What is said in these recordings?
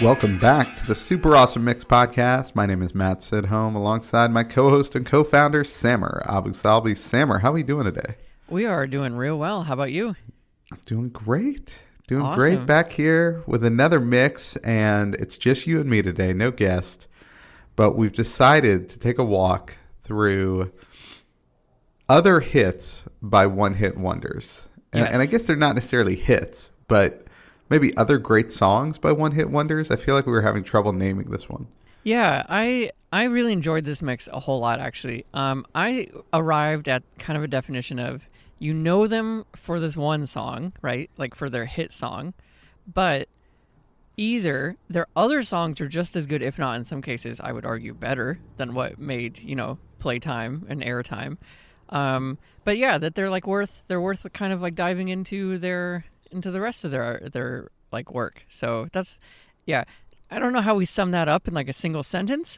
Welcome back to the Super Awesome Mix podcast. My name is Matt Sidholm, alongside my co-host and co-founder Samer Abu Salbi. Samer, how are we doing today? We are doing real well. How about you? I'm doing great. Doing Awesome. great back here with another mix, and it's just you and me today, no guest. But we've decided to take a walk through other hits by one hit wonders. And, Yes. and I guess they're not necessarily hits, but maybe other great songs by one hit wonders. I feel like we were having trouble naming this one. Yeah, I I really enjoyed this mix a whole lot actually. Um, I arrived at kind of a definition of you know them for this one song, right? Like for their hit song, but either their other songs are just as good, if not in some cases, I would argue better than what made you know playtime and airtime. Um, but yeah, that they're like worth they're worth kind of like diving into their into the rest of their their like work. So that's yeah. I don't know how we sum that up in like a single sentence.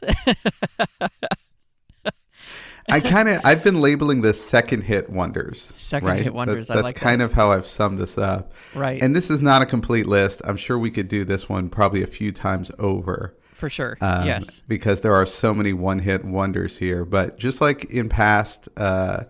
I kind of I've been labeling this second hit wonders. Second right? hit wonders, That- that's like kind that. of how I've summed this up. right. And this is not a complete list. I'm sure we could do this one probably a few times over. for sure. um, yes. Because there are so many one hit wonders here. But just like in past uh,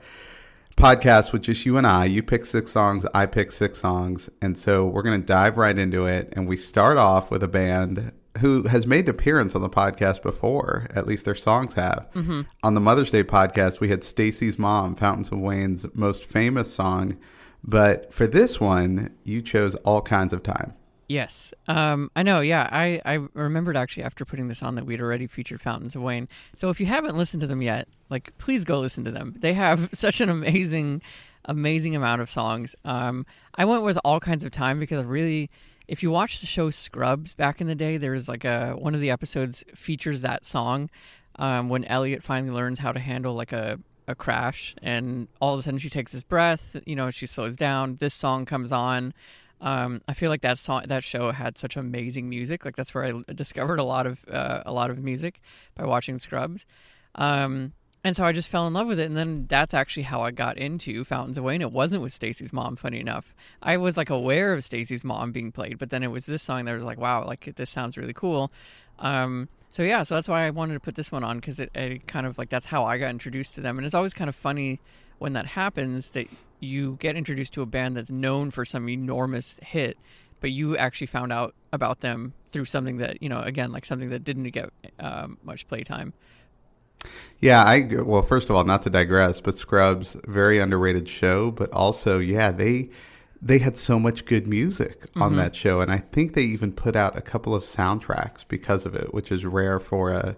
podcasts with just you and I, you pick six songs, I pick six songs. And so we're going to dive right into it. And we start off with a band who has made an appearance on the podcast before, at least their songs have. Mm-hmm. On the Mother's Day podcast, we had Stacy's Mom, Fountains of Wayne's most famous song. But for this one, you chose All Kinds of Time. Yes. Um, I know. Yeah. I, I remembered actually after putting this on that we'd already featured Fountains of Wayne. So if you haven't listened to them yet, like please go listen to them. They have such an amazing, amazing amount of songs. Um, I went with all kinds of time because I really, if you watch the show Scrubs back in the day, there's like a one of the episodes features that song um, when Elliot finally learns how to handle like a a crash and all of a sudden she takes this breath you know she slows down this song comes on um, I feel like that song, that show had such amazing music. Like that's where I discovered a lot of uh, a lot of music by watching Scrubs, um, and so I just fell in love with it. And then that's actually how I got into Fountains of Wayne. It wasn't with Stacy's mom. Funny enough, I was like aware of Stacy's mom being played, but then it was this song that was like, wow, like this sounds really cool. Um, so yeah, so that's why I wanted to put this one on because it, it kind of like that's how I got introduced to them, and it's always kind of funny when that happens that you get introduced to a band that's known for some enormous hit, but you actually found out about them through something that you know again like something that didn't get um, much playtime. Yeah, I well, first of all, not to digress, but Scrubs, very underrated show, but also, yeah, they they had so much good music on that show, and I think they even put out a couple of soundtracks because of it, which is rare for a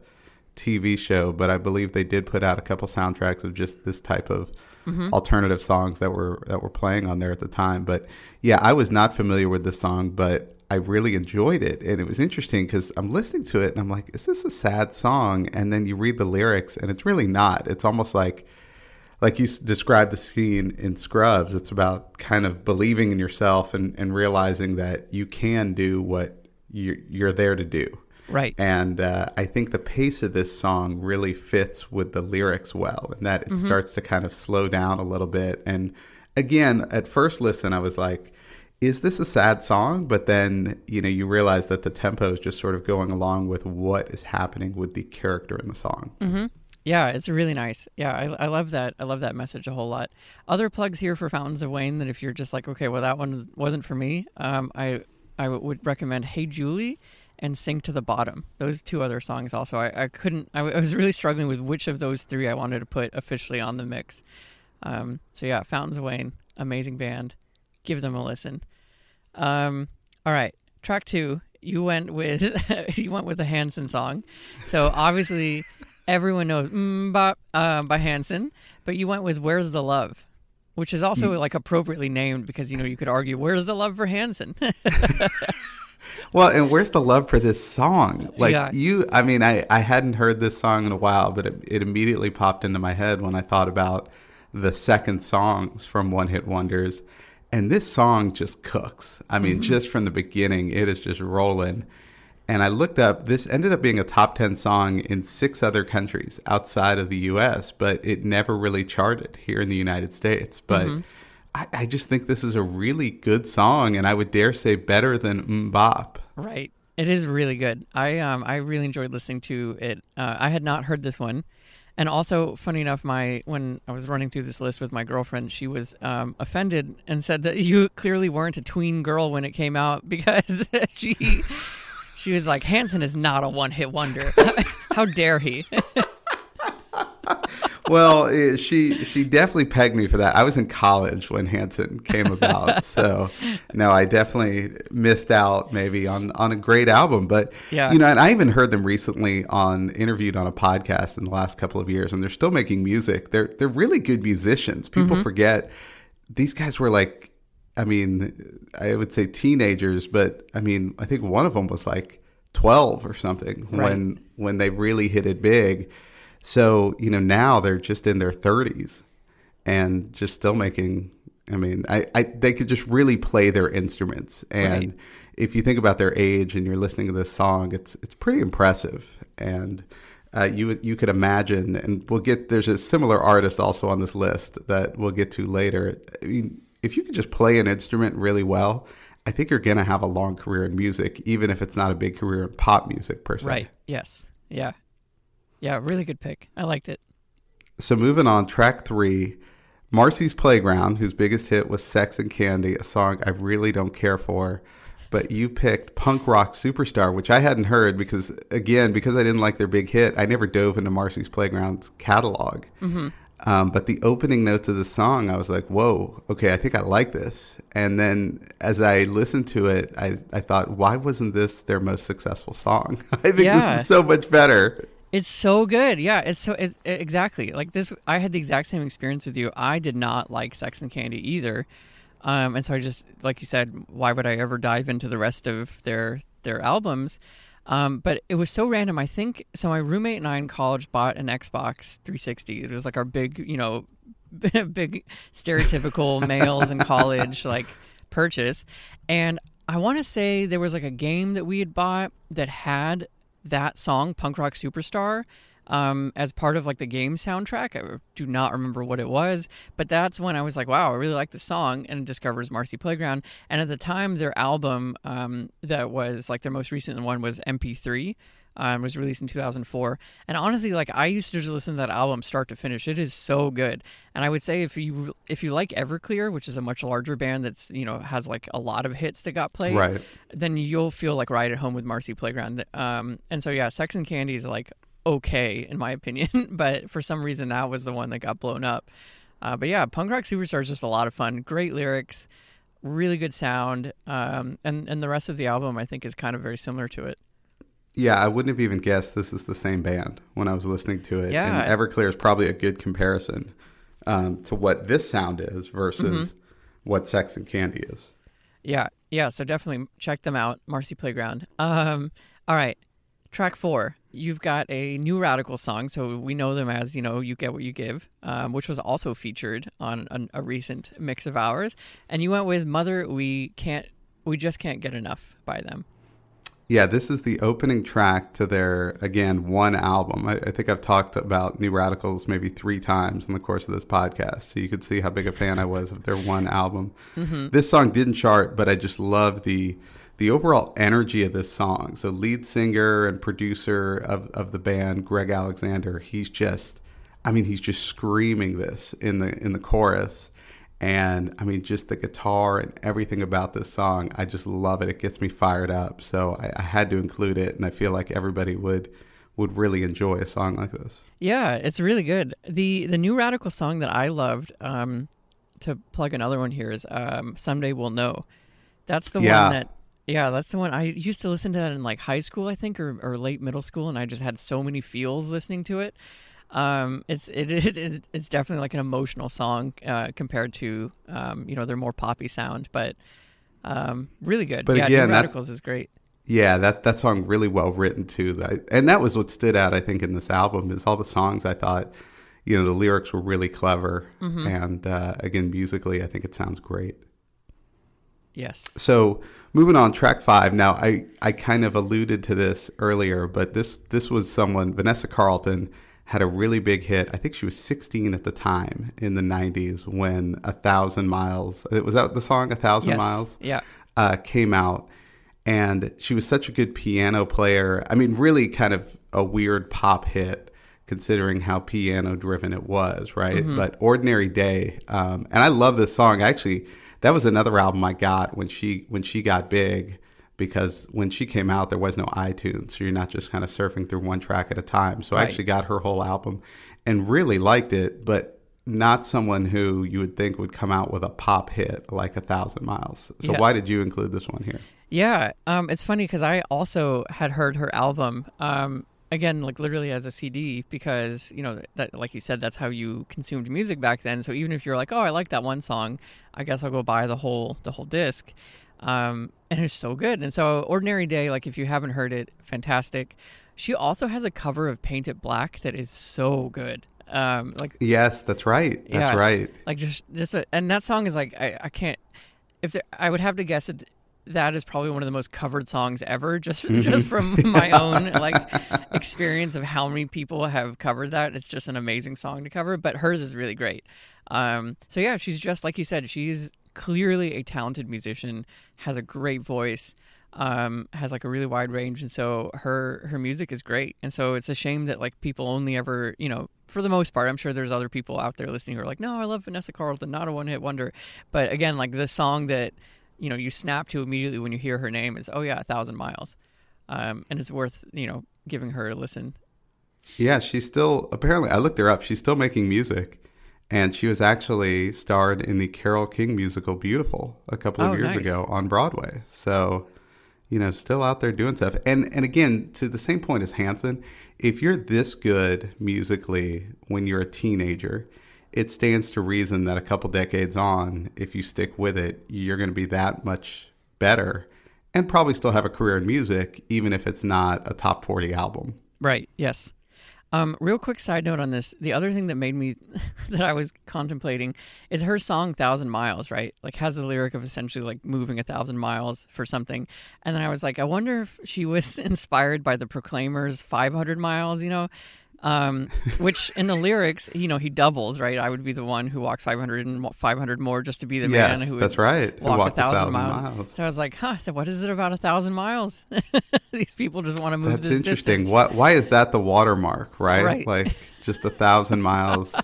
TV show. But I believe they did put out a couple soundtracks of just this type of Mm-hmm. alternative songs that were that were playing on there at the time. But yeah, I was not familiar with the song, but I really enjoyed it, and it was interesting because I'm listening to it and I'm like, "Is this a sad song?" And then you read the lyrics, and it's really not. It's almost like like you described the scene in Scrubs. It's about kind of believing in yourself and, and realizing that you can do what you're, you're there to do. Right. And uh, I think the pace of this song really fits with the lyrics well, and that it starts to kind of slow down a little bit. And again, at first listen, I was like, is this a sad song? But then, you know, you realize that the tempo is just sort of going along with what is happening with the character in the song. Mm-hmm. Yeah, it's really nice. Yeah, I, I love that. I love that message a whole lot. Other plugs here for Fountains of Wayne that if you're just like, okay, well that one wasn't for me, um, I I would recommend Hey Julie and Sink to the Bottom. Those two other songs also. I, I couldn't. I, w- I was really struggling with which of those three I wanted to put officially on the mix. Um, so yeah, Fountains of Wayne, amazing band. Give them a listen. Um, all right, track two. You went with you went with the Hanson song, so obviously everyone knows mm, uh, by Hanson, but you went with "Where's the Love." which is also like appropriately named because you know you could argue where's the love for Hanson? Well, and where's the love for this song? Like Yeah. you, I mean, I, I hadn't heard this song in a while, but it, it immediately popped into my head when I thought about the second songs from One Hit Wonders. And this song just cooks. I mean, mm-hmm. just from the beginning, it is just rolling. And I looked up, this ended up being a top 10 song in six other countries outside of the US, but it never really charted here in the United States. But mm-hmm. I, I just think this is a really good song, and I would dare say better than MMMBop. Right. It is really good. I um I really enjoyed listening to it. Uh, I had not heard this one, and also funny enough, my when I was running through this list with my girlfriend, she was um, offended and said that you clearly weren't a tween girl when it came out because she she was like Hanson is not a one hit wonder. How dare he? Well, eh, she she definitely pegged me for that. I was in college when Hanson came about, so no, I definitely missed out maybe on on a great album. But Yeah. you know, and I even heard them recently on interviewed on a podcast in the last couple of years, and they're still making music. They're they're really good musicians. People forget these guys were like, I mean, I would say teenagers, but I mean, I think one of them was like twelve or something Right. when when they really hit it big. So, you know, now they're just in their 30s and just still making, I mean, I, I they could just really play their instruments. And Right. if you think about their age and you're listening to this song, it's it's pretty impressive. And uh, you you could imagine, and we'll get there's a similar artist also on this list that we'll get to later. I mean, if you could just play an instrument really well, I think you're gonna have a long career in music, even if it's not a big career in pop music per se. right. Yes. Yeah. Yeah. Really good pick. I liked it. So moving on, track three, Marcy's Playground, whose biggest hit was Sex and Candy, a song I really don't care for. But you picked Punk Rock Superstar, which I hadn't heard because, again, because I didn't like their big hit, I never dove into Marcy's Playground's catalog. Um, but the opening notes of the song, I was like, whoa, okay, I think I like this. And then as I listened to it, I, I thought, why wasn't this their most successful song? I think Yeah. this is so much better. It's so good. Yeah, it's so it, it- exactly like this. I had the exact same experience with you. I did not like Sex and Candy either, um, and so I just like you said, why would I ever dive into the rest of their their albums? Um, but it was so random. I think so. My roommate and I in college bought an Xbox 360. It was like our big, you know, big stereotypical males in college like purchase, and I want to say there was like a game that we had bought that had that song punk rock superstar um, as part of like the game soundtrack. I do not remember what it was but that's when i was like wow i really like the song and discovers marcy playground. And at the time their album um, that was like their most recent one was mp3 um, was released in 2004 and honestly like i used to just listen to that album start to finish it is so good and i would say if you if you like everclear which is a much larger band that's you know has like a lot of hits that got played Right. then you'll feel like right at home with Marcy Playground. Um, and so yeah, Sex and Candy is like okay in my opinion, but for some reason that was the one that got blown up. Uh, but yeah, Punk Rock Superstar is just a lot of fun. Great lyrics, really good sound, um, and and the rest of the album I think is kind of very similar to it. Yeah, I wouldn't have even guessed this is the same band when I was listening to it. Yeah. And Everclear is probably a good comparison um, to what this sound is versus Mm-hmm. what Sex and Candy is. Yeah, yeah. So definitely check them out, Marcy Playground. Um, all right, track four. You've got a new Radical song, so we know them as you know "You Get What You Give," um, which was also featured on an, a recent mix of ours. And you went with "Mother." We can't, we just can't get enough by them. Yeah, this is the opening track to their, again, one album. I, I think I've talked about New Radicals maybe three times in the course of this podcast. So you could see how big a fan I was of their one album. Mm-hmm. This song didn't chart, but I just love the the overall energy of this song. So lead singer and producer of, of the band, Greg Alexander, he's just I mean, he's just screaming this in the in the chorus. And I mean, just the guitar and everything about this song, I just love it. It gets me fired up. So I, I had to include it, and I feel like everybody would would really enjoy a song like this. Yeah, it's really good. the The new Radical song that I loved, um, to plug another one here is um, "Someday We'll Know." That's the Yeah. one that, yeah, that's the one I used to listen to that in like high school, I think, or, or late middle school, and I just had so many feels listening to it. Um, it's it, it, it it's definitely like an emotional song uh, compared to um, you know their more poppy sound, but um, really good. But yeah, again, New Radicals is great. Yeah, that that song really well written too. That, and that was what stood out, I think, in this album is all the songs. I thought, you know, the lyrics were really clever, and uh, again, musically, I think it sounds great. Yes. So moving on, track five. Now, I I kind of alluded to this earlier, but this this was someone Vanessa Carlton had a really big hit. I think she was 16 at the time in the 90s when a thousand miles. It was that the song? A thousand Yes. miles Yeah. uh, came out, and she was such a good piano player. I mean, really kind of a weird pop hit considering how piano driven it was, right? But Ordinary Day, um, and I love this song. Actually, that was another album I got when she when she got big. Because when she came out, there was no iTunes, so you're not just kind of surfing through one track at a time. So I actually got her whole album and really liked it, but not someone who you would think would come out with a pop hit like a thousand miles. So Yes. why did you include this one here? Yeah, um, it's funny because I also had heard her album um, again, like literally as a CD, because you know that, like you said, that's how you consumed music back then. So even if you're like, oh, I like that one song, I guess I'll go buy the whole the whole disc. Um, and it's so good. And so Ordinary Day, like if you haven't heard it, fantastic. She also has a cover of Paint It Black that is so good. Um, like Yes, that's right. That's Yeah. right. like just just a, and that song is like I, I can't if there, I would have to guess that that is probably one of the most covered songs ever just just from my own like experience of how many people have covered that it's just an amazing song to cover but hers is really great um so yeah she's just like you said she's clearly a talented musician has a great voice um, has like a really wide range, and so her her music is great. And so it's a shame that like people only ever, you know, for the most part, I'm sure there's other people out there listening who are like, no, I love Vanessa Carlton, not a one hit wonder. But again, like the song that you know you snap to immediately when you hear her name is, oh yeah, a thousand miles, um, and it's worth you know giving her a listen. Yeah, she's still apparently I looked her up. She's still making music. And she was actually starred in the Carole King musical Beautiful a couple of Oh, years nice. ago on Broadway. So, you know, still out there doing stuff. And and again, to the same point as Hanson, if you're this good musically when you're a teenager, it stands to reason that a couple decades on, if you stick with it, you're going to be that much better and probably still have a career in music even if it's not a top 40 album. Right. Yes. Um, real quick side note on this. The other thing that made me that I was contemplating is her song "Thousand Miles." Right, like has the lyric of essentially like moving a thousand miles for something. And then I was like, I wonder if she was inspired by the Proclaimers' "500 Miles." You know, um, which in the lyrics, you know, he doubles. Right, I would be the one who walks 500 and 500 more just to be the yes, man who that's right. Who walk walked a thousand, miles. So I was like, huh, what is it about a thousand miles? These people just want to move That's this interesting. distance. What? Why is that the watermark? Right? Right. Like just a thousand miles.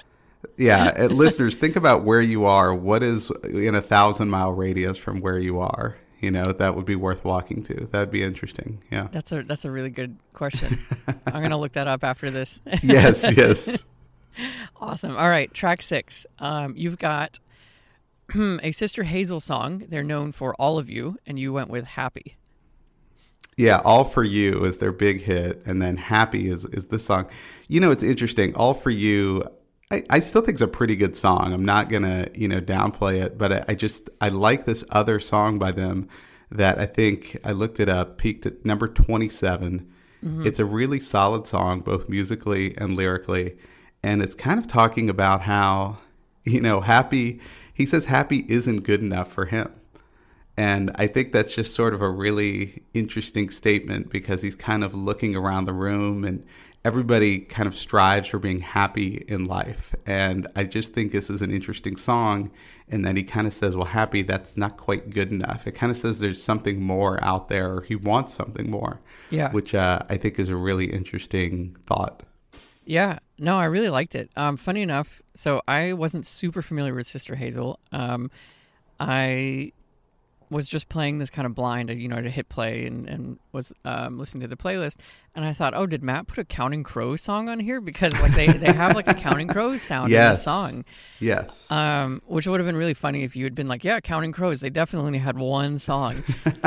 yeah, listeners, think about where you are. What is in a thousand mile radius from where you are? You know, that would be worth walking to. That'd be interesting. Yeah. That's a that's a really good question. I'm gonna look that up after this. yes. Yes. awesome. All right, track six. Um, you've got a Sister Hazel song. They're known for "All of You," and you went with "Happy." Yeah, All For You is their big hit, and then Happy is, is this song. You know, it's interesting. All For You, I, I still think it's a pretty good song. I'm not going to, you know, downplay it, but I, I just, I like this other song by them that I think, I looked it up, peaked at number 27. Mm-hmm. It's a really solid song, both musically and lyrically. And it's kind of talking about how, you know, Happy, he says Happy isn't good enough for him. And I think that's just sort of a really interesting statement because he's kind of looking around the room and everybody kind of strives for being happy in life. And I just think this is an interesting song. And then he kind of says, Well, happy, that's not quite good enough. It kind of says there's something more out there, or he wants something more, Yeah. which uh, I think is a really interesting thought. Yeah, no, I really liked it. Um, funny enough, so I wasn't super familiar with Sister Hazel. Um, I was just playing this kind of blind, you know, to hit play and, and was um, listening to the playlist, and I thought, oh, did Matt put a Counting Crows song on here? Because like they, they have like a Counting Crows sound in the song, Yes. um, which would have been really funny if you had been like, yeah, Counting Crows. They definitely had one song.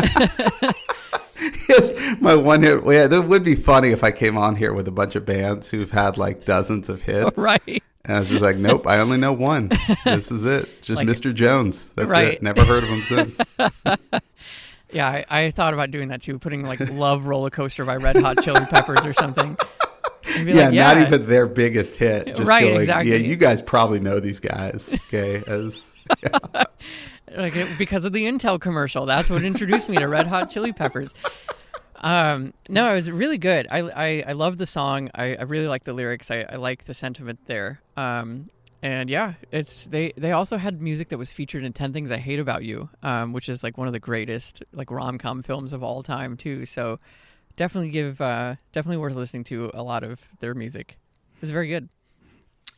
my one hit. Yeah, it would be funny if I came on here with a bunch of bands who've had like dozens of hits. right. And I was just like, nope, I only know one. This is it. Just Like- Mr. Jones. That's Right. it. Never heard of him since. Yeah, I, I thought about doing that too, putting like "Love Roller Coaster" by Red Hot Chili Peppers or something. And be yeah, not even their biggest hit. Just Right, going, exactly. Yeah, you guys probably know these guys. Okay, as like it- because of the Intel commercial. That's what introduced me to Red Hot Chili Peppers. Um, no, it was really good. I I, I love the song. I, I really like the lyrics. I, I like the sentiment there. Um, and yeah, it's they they also had music that was featured in Ten Things I Hate About You, um, which is like one of the greatest like rom com films of all time too. So definitely give uh, definitely worth listening to a lot of their music. It's very good.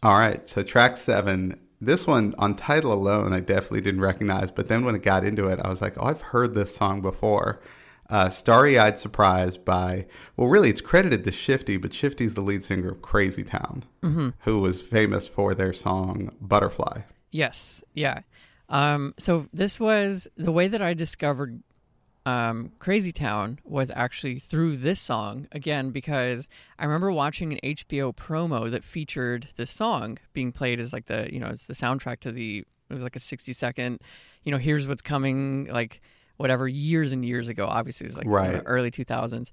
All right, so track seven. This one on title alone, I definitely didn't recognize, but then when it got into it, I was like, "Oh, I've heard this song before." Uh, "Starry Eyed Surprise" by well, really, it's credited to Shifty, but Shifty's the lead singer of Crazy Town, who was famous for their song "Butterfly." Yes, yeah. Um, so this was the way that I discovered um, Crazy Town was actually through this song again because I remember watching an HBO promo that featured this song being played as like the you know as the soundtrack to the it was like a sixty second you know here's what's coming like whatever years and years ago obviously it was like Right. early two thousands.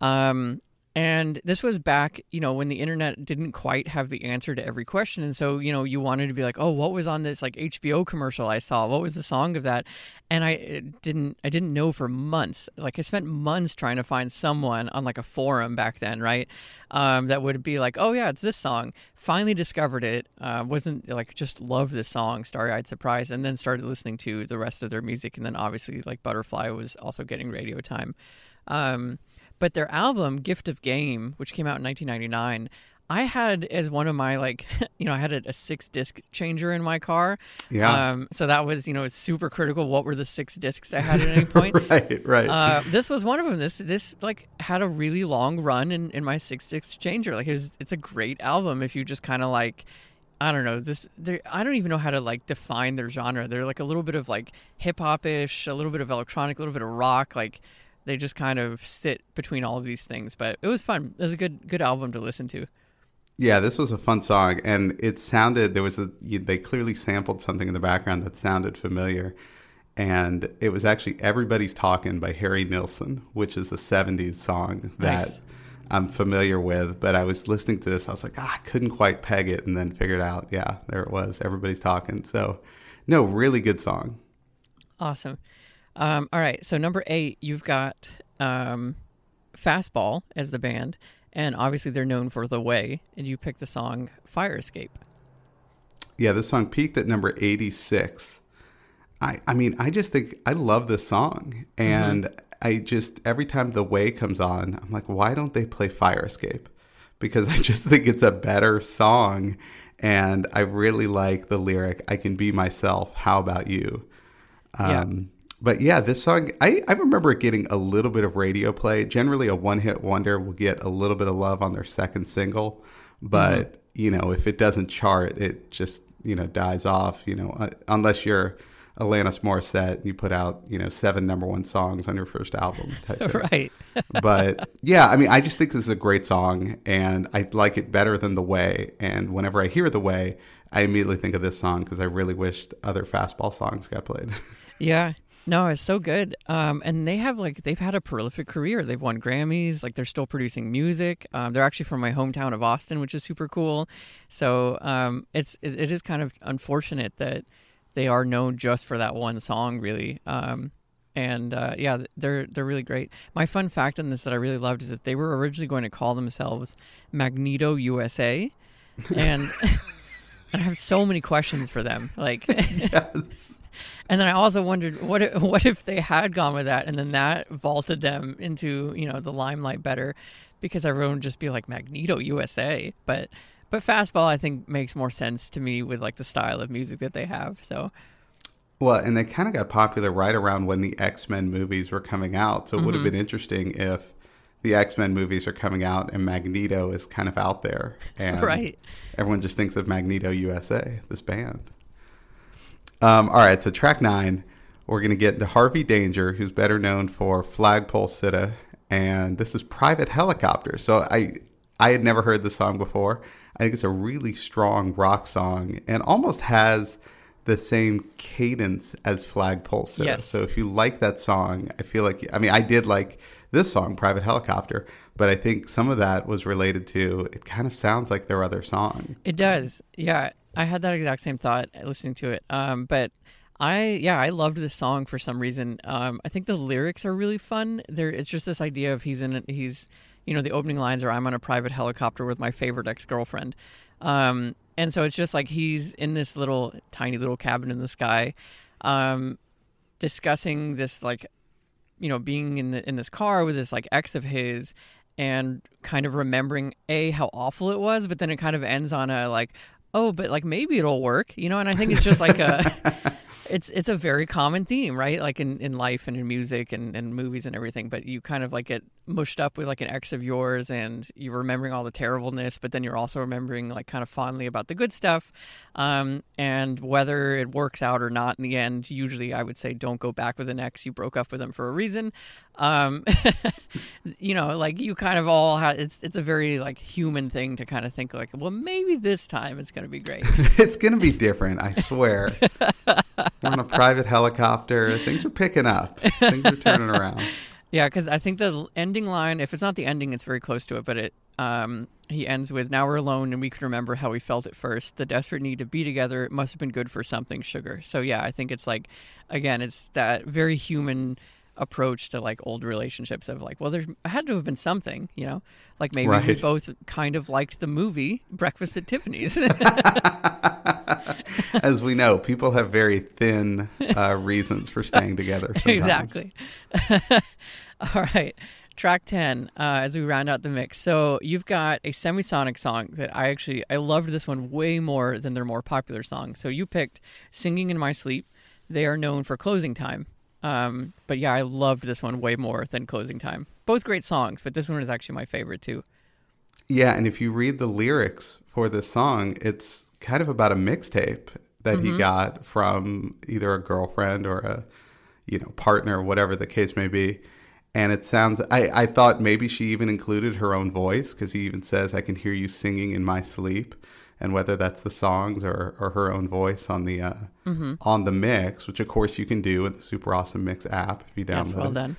Um, and this was back, you know, when the internet didn't quite have the answer to every question. And so, you know, you wanted to be like, oh, what was on this like HBO commercial I saw? What was the song of that? And I didn't, I didn't know for months. Like I spent months trying to find someone on like a forum back then, right? Um, that would be like, oh yeah, it's this song. Finally discovered it. Uh, wasn't like just loved this song, Starry Eyed Surprise, and then started listening to the rest of their music. And then obviously like Butterfly was also getting radio time. Um, but their album gift of game which came out in 1999 i had as one of my like you know i had a, a six disc changer in my car Yeah. um, so that was you know it's super critical what were the six discs i had at any point right, right. uh, this was one of them. This this like had a really long run in, in my six disc changer. Like it was, it's a great album if you just kind of like I don't know this. they're- I don't even know how to like define their genre. They're like a little bit of like hip hop ish, a little bit of electronic, a little bit of rock. Like they just kind of sit between all of these things. But it was fun. It was a good good album to listen to. Yeah, this was a fun song, and it sounded there was a they clearly sampled something in the background that sounded familiar, and it was actually "Everybody's Talking" by Harry Nilsson, which is a '70s song that Nice. I'm familiar with. But I was listening to this, I was like, ah, I couldn't quite peg it, and then figured out, yeah, there it was. Everybody's talking. So, no, really good song. Awesome. Um, all right, so number eight, you've got um, Fastball as the band, and obviously they're known for The Way, and you picked the song Fire Escape. Yeah, this song peaked at number 86. I, I mean, I just think I love this song. And I just, every time The Way comes on, I'm like, why don't they play Fire Escape? Because I just think it's a better song. And I really like the lyric, I can be myself. How about you? Yeah. But yeah, this song, I, I remember it getting a little bit of radio play. Generally, a one hit wonder will get a little bit of love on their second single. But, you know, if it doesn't chart, it just, you know, dies off, you know, uh, unless you're Alanis Morissette, and you put out, you know, seven number one songs on your first album right. but yeah, I mean, I just think this is a great song, and I like it better than The Way. And whenever I hear The Way, I immediately think of this song because I really wished other fastball songs got played. Yeah. No, it's so good. Um, and they have like they've had a prolific career. They've won Grammys. Like they're still producing music. Um, they're actually from my hometown of Austin, which is super cool. So um, it's it, it is kind of unfortunate that they are known just for that one song, really. Um, and uh, yeah, they're they're really great. My fun fact on this that I really loved is that they were originally going to call themselves Magneto USA, and I have so many questions for them. Like. yes. And then I also wondered what if, what if they had gone with that, and then that vaulted them into you know the limelight better, because everyone would just be like Magneto USA. But but fastball I think makes more sense to me with like the style of music that they have. So Well, and they kind of got popular right around when the X Men movies were coming out. So it would have mm-hmm. been interesting if the X Men movies are coming out and Magneto is kind of out there. And Right. everyone just thinks of Magneto USA, this band. Um, all right, so track nine, we're going to get into Harvey Danger, who's better known for Flagpole Sitta and this is Private Helicopter. So I I had never heard the song before. I think it's a really strong rock song and almost has the same cadence as Flagpole Sitta. Yes. So if you like that song, I feel like I mean I did like this song, Private Helicopter, but I think some of that was related to it kind of sounds like their other song. It does. Yeah. I had that exact same thought listening to it. Um, but I yeah, I loved this song for some reason. Um, I think the lyrics are really fun. There it's just this idea of he's in he's you know, the opening lines are I'm on a private helicopter with my favorite ex girlfriend. Um, and so it's just like he's in this little tiny little cabin in the sky, um, discussing this like you know, being in the in this car with this like ex of his and kind of remembering a how awful it was, but then it kind of ends on a like, oh, but like maybe it'll work, you know. And I think it's just like a, it's it's a very common theme, right? Like in, in life and in music and, and movies and everything. But you kind of like get mushed up with like an ex of yours, and you're remembering all the terribleness, but then you're also remembering like kind of fondly about the good stuff. Um, and whether it works out or not in the end, usually I would say don't go back with an ex. You broke up with them for a reason. Um, you know, like you kind of all have. It's it's a very like human thing to kind of think like, well, maybe this time it's going to be great. it's going to be different, I swear. We're on a private helicopter. Things are picking up. Things are turning around. Yeah, because I think the ending line, if it's not the ending, it's very close to it. But it, um, he ends with, "Now we're alone, and we can remember how we felt at first. The desperate need to be together. It must have been good for something, sugar." So yeah, I think it's like, again, it's that very human approach to like old relationships of like, well, there had to have been something, you know, like maybe we both kind of liked the movie Breakfast at Tiffany's. As we know, people have very thin uh, reasons for staying together. sometimes. exactly. All right. Track 10 uh, as we round out the mix. So you've got a semisonic song that I actually I loved this one way more than their more popular song. So you picked Singing in My Sleep. They are known for Closing Time. Um, but yeah, I loved this one way more than Closing Time. Both great songs, but this one is actually my favorite too. Yeah, and if you read the lyrics for this song, it's kind of about a mixtape that Mm-hmm. he got from either a girlfriend or a you know partner, whatever the case may be. And it sounds. I I thought maybe she even included her own voice because he even says, "I can hear you singing in my sleep." And whether that's the songs or, or her own voice on the uh, Mm-hmm. on the mix, which of course you can do in the Super Awesome Mix app if you download That's well it. done.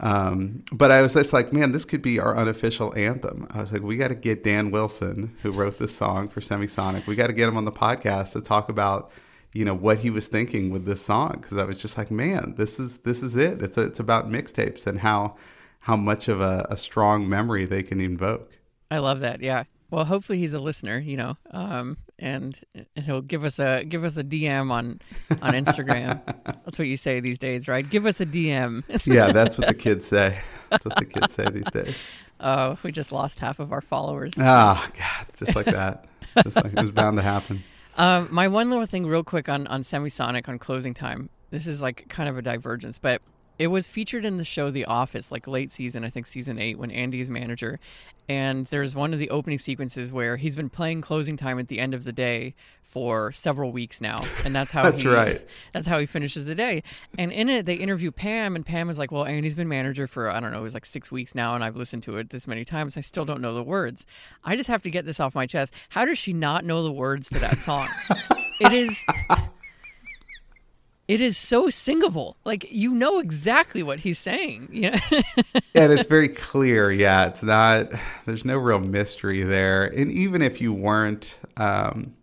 Um, but I was just like, man, this could be our unofficial anthem. I was like, we got to get Dan Wilson, who wrote this song for Semisonic, we got to get him on the podcast to talk about, you know, what he was thinking with this song. Because I was just like, man, this is this is it. It's it's about mixtapes and how how much of a, a strong memory they can invoke. I love that. Yeah. Well, hopefully he's a listener, you know, um, and, and he'll give us a give us a DM on on Instagram. That's what you say these days, right? Give us a DM. Yeah, that's what the kids say. That's what the kids say these days. Oh, we just lost half of our followers. Ah, God, just like that. Just like it was bound to happen. Um, my one little thing, real quick, on on Semisonic on closing time. This is like kind of a divergence, but it was featured in the show The Office, like late season, I think season eight, when Andy is manager. And there's one of the opening sequences where he's been playing closing time at the end of the day for several weeks now, and that's how That's he, right. That's how he finishes the day. And in it, they interview Pam, and Pam is like, "Well, Andy's been manager for I don't know, it was like six weeks now, and I've listened to it this many times. I still don't know the words. I just have to get this off my chest. How does she not know the words to that song? it is." It is so singable. Like you know exactly what he's saying. Yeah. and it's very clear. Yeah, it's not. There's no real mystery there. And even if you weren't, um,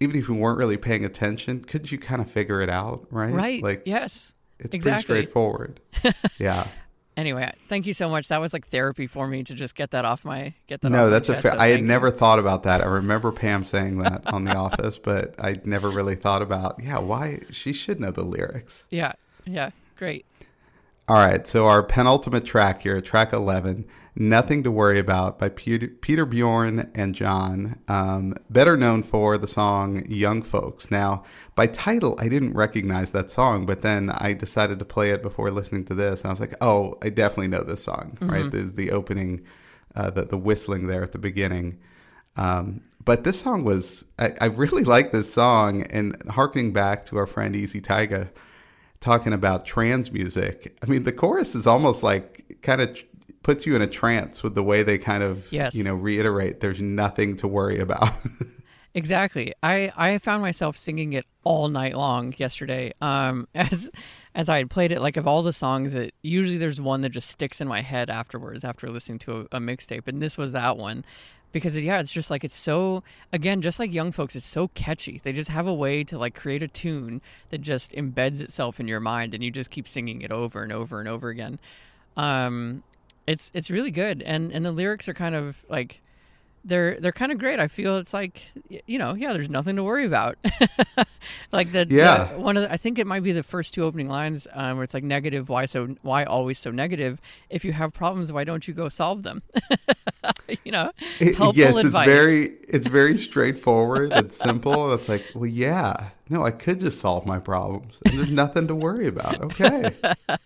even if you weren't really paying attention, couldn't you kind of figure it out? Right. right. Like yes. it's exactly. pretty straightforward. yeah. Anyway, thank you so much. That was like therapy for me to just get that off my get that. No, that's a fair. so I had you. never thought about that. I remember Pam saying that on The Office, but I never really thought about. Yeah, why she should know the lyrics. Yeah. Yeah. Great. All right, so our penultimate track here, track 11, Nothing to Worry About by Peter, Peter Bjorn and John, um, better known for the song Young Folks. Now, by title, I didn't recognize that song, but then I decided to play it before listening to this, and I was like, oh, I definitely know this song, right? This is the opening, uh, the, the whistling there at the beginning. Um, but this song was, I, I really like this song, and harkening back to our friend Easy Tyga, talking about trance music. I mean, the chorus is almost like kind of puts you in a trance with the way they kind of Yes. you know reiterate there's nothing to worry about. Exactly. I, I found myself singing it all night long yesterday. Um, as as I had played it, like of all the songs, that usually there's one that just sticks in my head afterwards after listening to a, a mixtape, and this was that one. Because yeah, it's just like it's so again, just like young folks, it's so catchy. They just have a way to like create a tune that just embeds itself in your mind, and you just keep singing it over and over and over again. Um, it's it's really good, and and the lyrics are kind of like they're they're kind of great. I feel it's like you know, yeah, there's nothing to worry about. like the Yeah. the- one of the, I think it might be the first two opening lines um, where it's like negative. Why so? Why always so negative? If you have problems, why don't you go solve them? you know, helpful yes, advice. it's very it's very straightforward it's simple. It's like, well, yeah, no, I could just solve my problems, and there's nothing to worry about. Okay,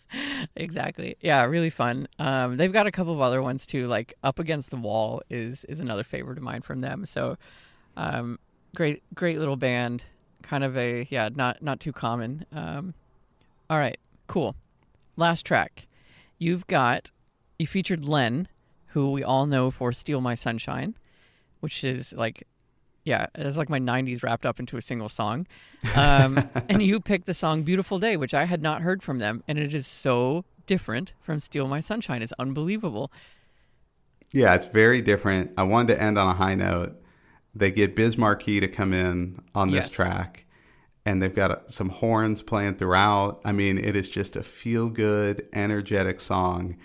exactly. Yeah, really fun. Um, they've got a couple of other ones too. Like "Up Against the Wall" is is another favorite of mine from them. So, um, great, great little band. Kind of a yeah, not not too common. Um, all right, cool. Last track, you've got you featured Len, who we all know for "Steal My Sunshine," which is like. Yeah, it's like my 90s wrapped up into a single song. Um, and you picked the song Beautiful Day, which I had not heard from them. And it is so different from Steal My Sunshine. It's unbelievable. yeah, it's very different. I wanted to end on a high note. They get Biz Markie to come in on this Yes. track, and they've got uh, some horns playing throughout. I mean, it is just a feel good, energetic song.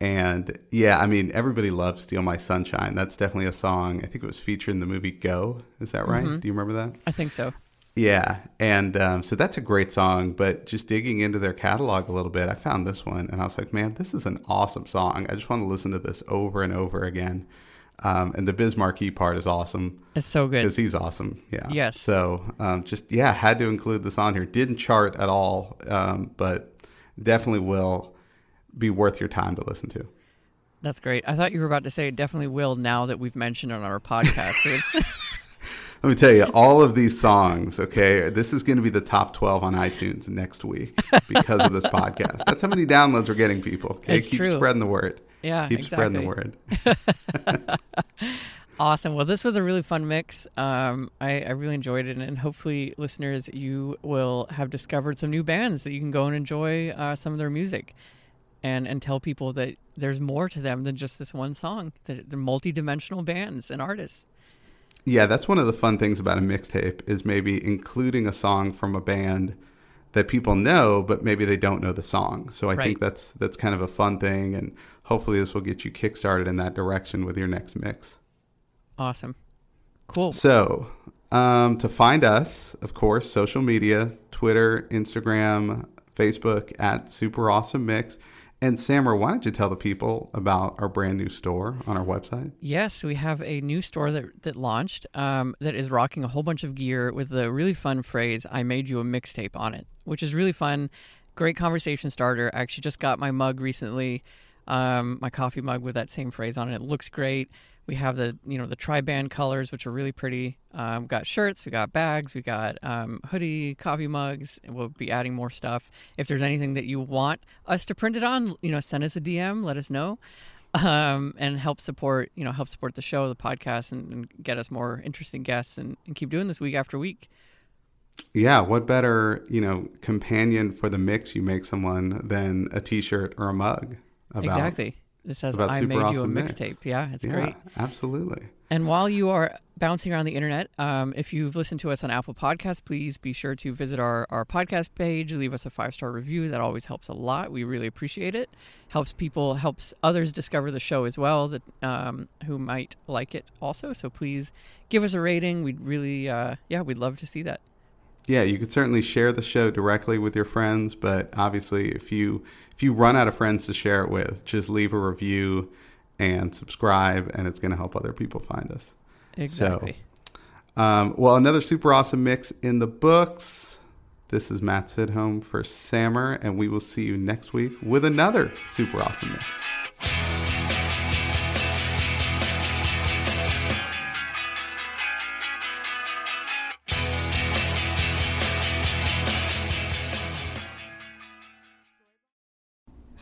And yeah, I mean, everybody loves Steal My Sunshine. That's definitely a song. I think it was featured in the movie Go. Is that right? Do you remember that? I think so. Yeah, and um, so that's a great song. But just digging into their catalog a little bit, I found this one, and I was like, man, this is an awesome song. I just want to listen to this over and over again. Um, and the Biz Markie part is awesome It's so good. because he's awesome. Yeah. Yes. So um, just yeah, had to include this on here. Didn't chart at all, um, but definitely will be worth your time to listen to. That's great. I thought you were about to say it definitely will now that we've mentioned on our podcast. Let me tell you, all of these songs, okay, this is going to be the top 12 on iTunes next week because of this podcast. That's how many downloads we're getting, people. Okay, It's keep true. spreading the word. yeah, Keep spreading the word. Awesome. Well, this was a really fun mix. Um, I, I really enjoyed it, and hopefully, listeners, you will have discovered some new bands that you can go and enjoy uh, some of their music, and and tell people that there's more to them than just this one song. That they're multi-dimensional bands and artists. Yeah, that's one of the fun things about a mixtape is maybe including a song from a band that people know, but maybe they don't know the song. So I Right. think that's that's kind of a fun thing, and hopefully this will get you kickstarted in that direction with your next mix. Awesome. Cool. So, um, to find us, of course, social media Twitter, Instagram, Facebook at Super Awesome Mix. And Samer, why don't you tell the people about our brand new store on our website? Yes, we have a new store that that launched um, that is rocking a whole bunch of gear with the really fun phrase "I made you a mixtape" on it, which is really fun. Great conversation starter. I actually just got my mug recently, um, my coffee mug with that same phrase on it. It looks great. We have the you know the tri band colors, which are really pretty. Um, we've got shirts, we got bags, we got um, hoodie, coffee mugs, and we'll be adding more stuff. If there's anything that you want us to print it on, you know, send us a DM. Let us know um, and help support you know help support the show, the podcast, and, and get us more interesting guests, and, and keep doing this week after week. Yeah, what better, you know, companion for the mix you make someone than a T-shirt or a mug? About, exactly. It says about I made you a Awesome Mix." mixtape. Yeah, it's Yeah, great. absolutely. And while you are bouncing around the internet, um, if you've listened to us on Apple Podcasts, please be sure to visit our, our podcast page, leave us a five star review. That always helps a lot. We really appreciate it. Helps people, helps others discover the show as well that um, who might like it also. So please give us a rating. We'd really, uh, yeah, we'd love to see that. Yeah, you could certainly share the show directly with your friends, but obviously, if you if you run out of friends to share it with, just leave a review and subscribe, and it's going to help other people find us. Exactly. Um, well, another super awesome mix in the books. This is Matt Sidholm for Samer, and we will see you next week with another super awesome mix.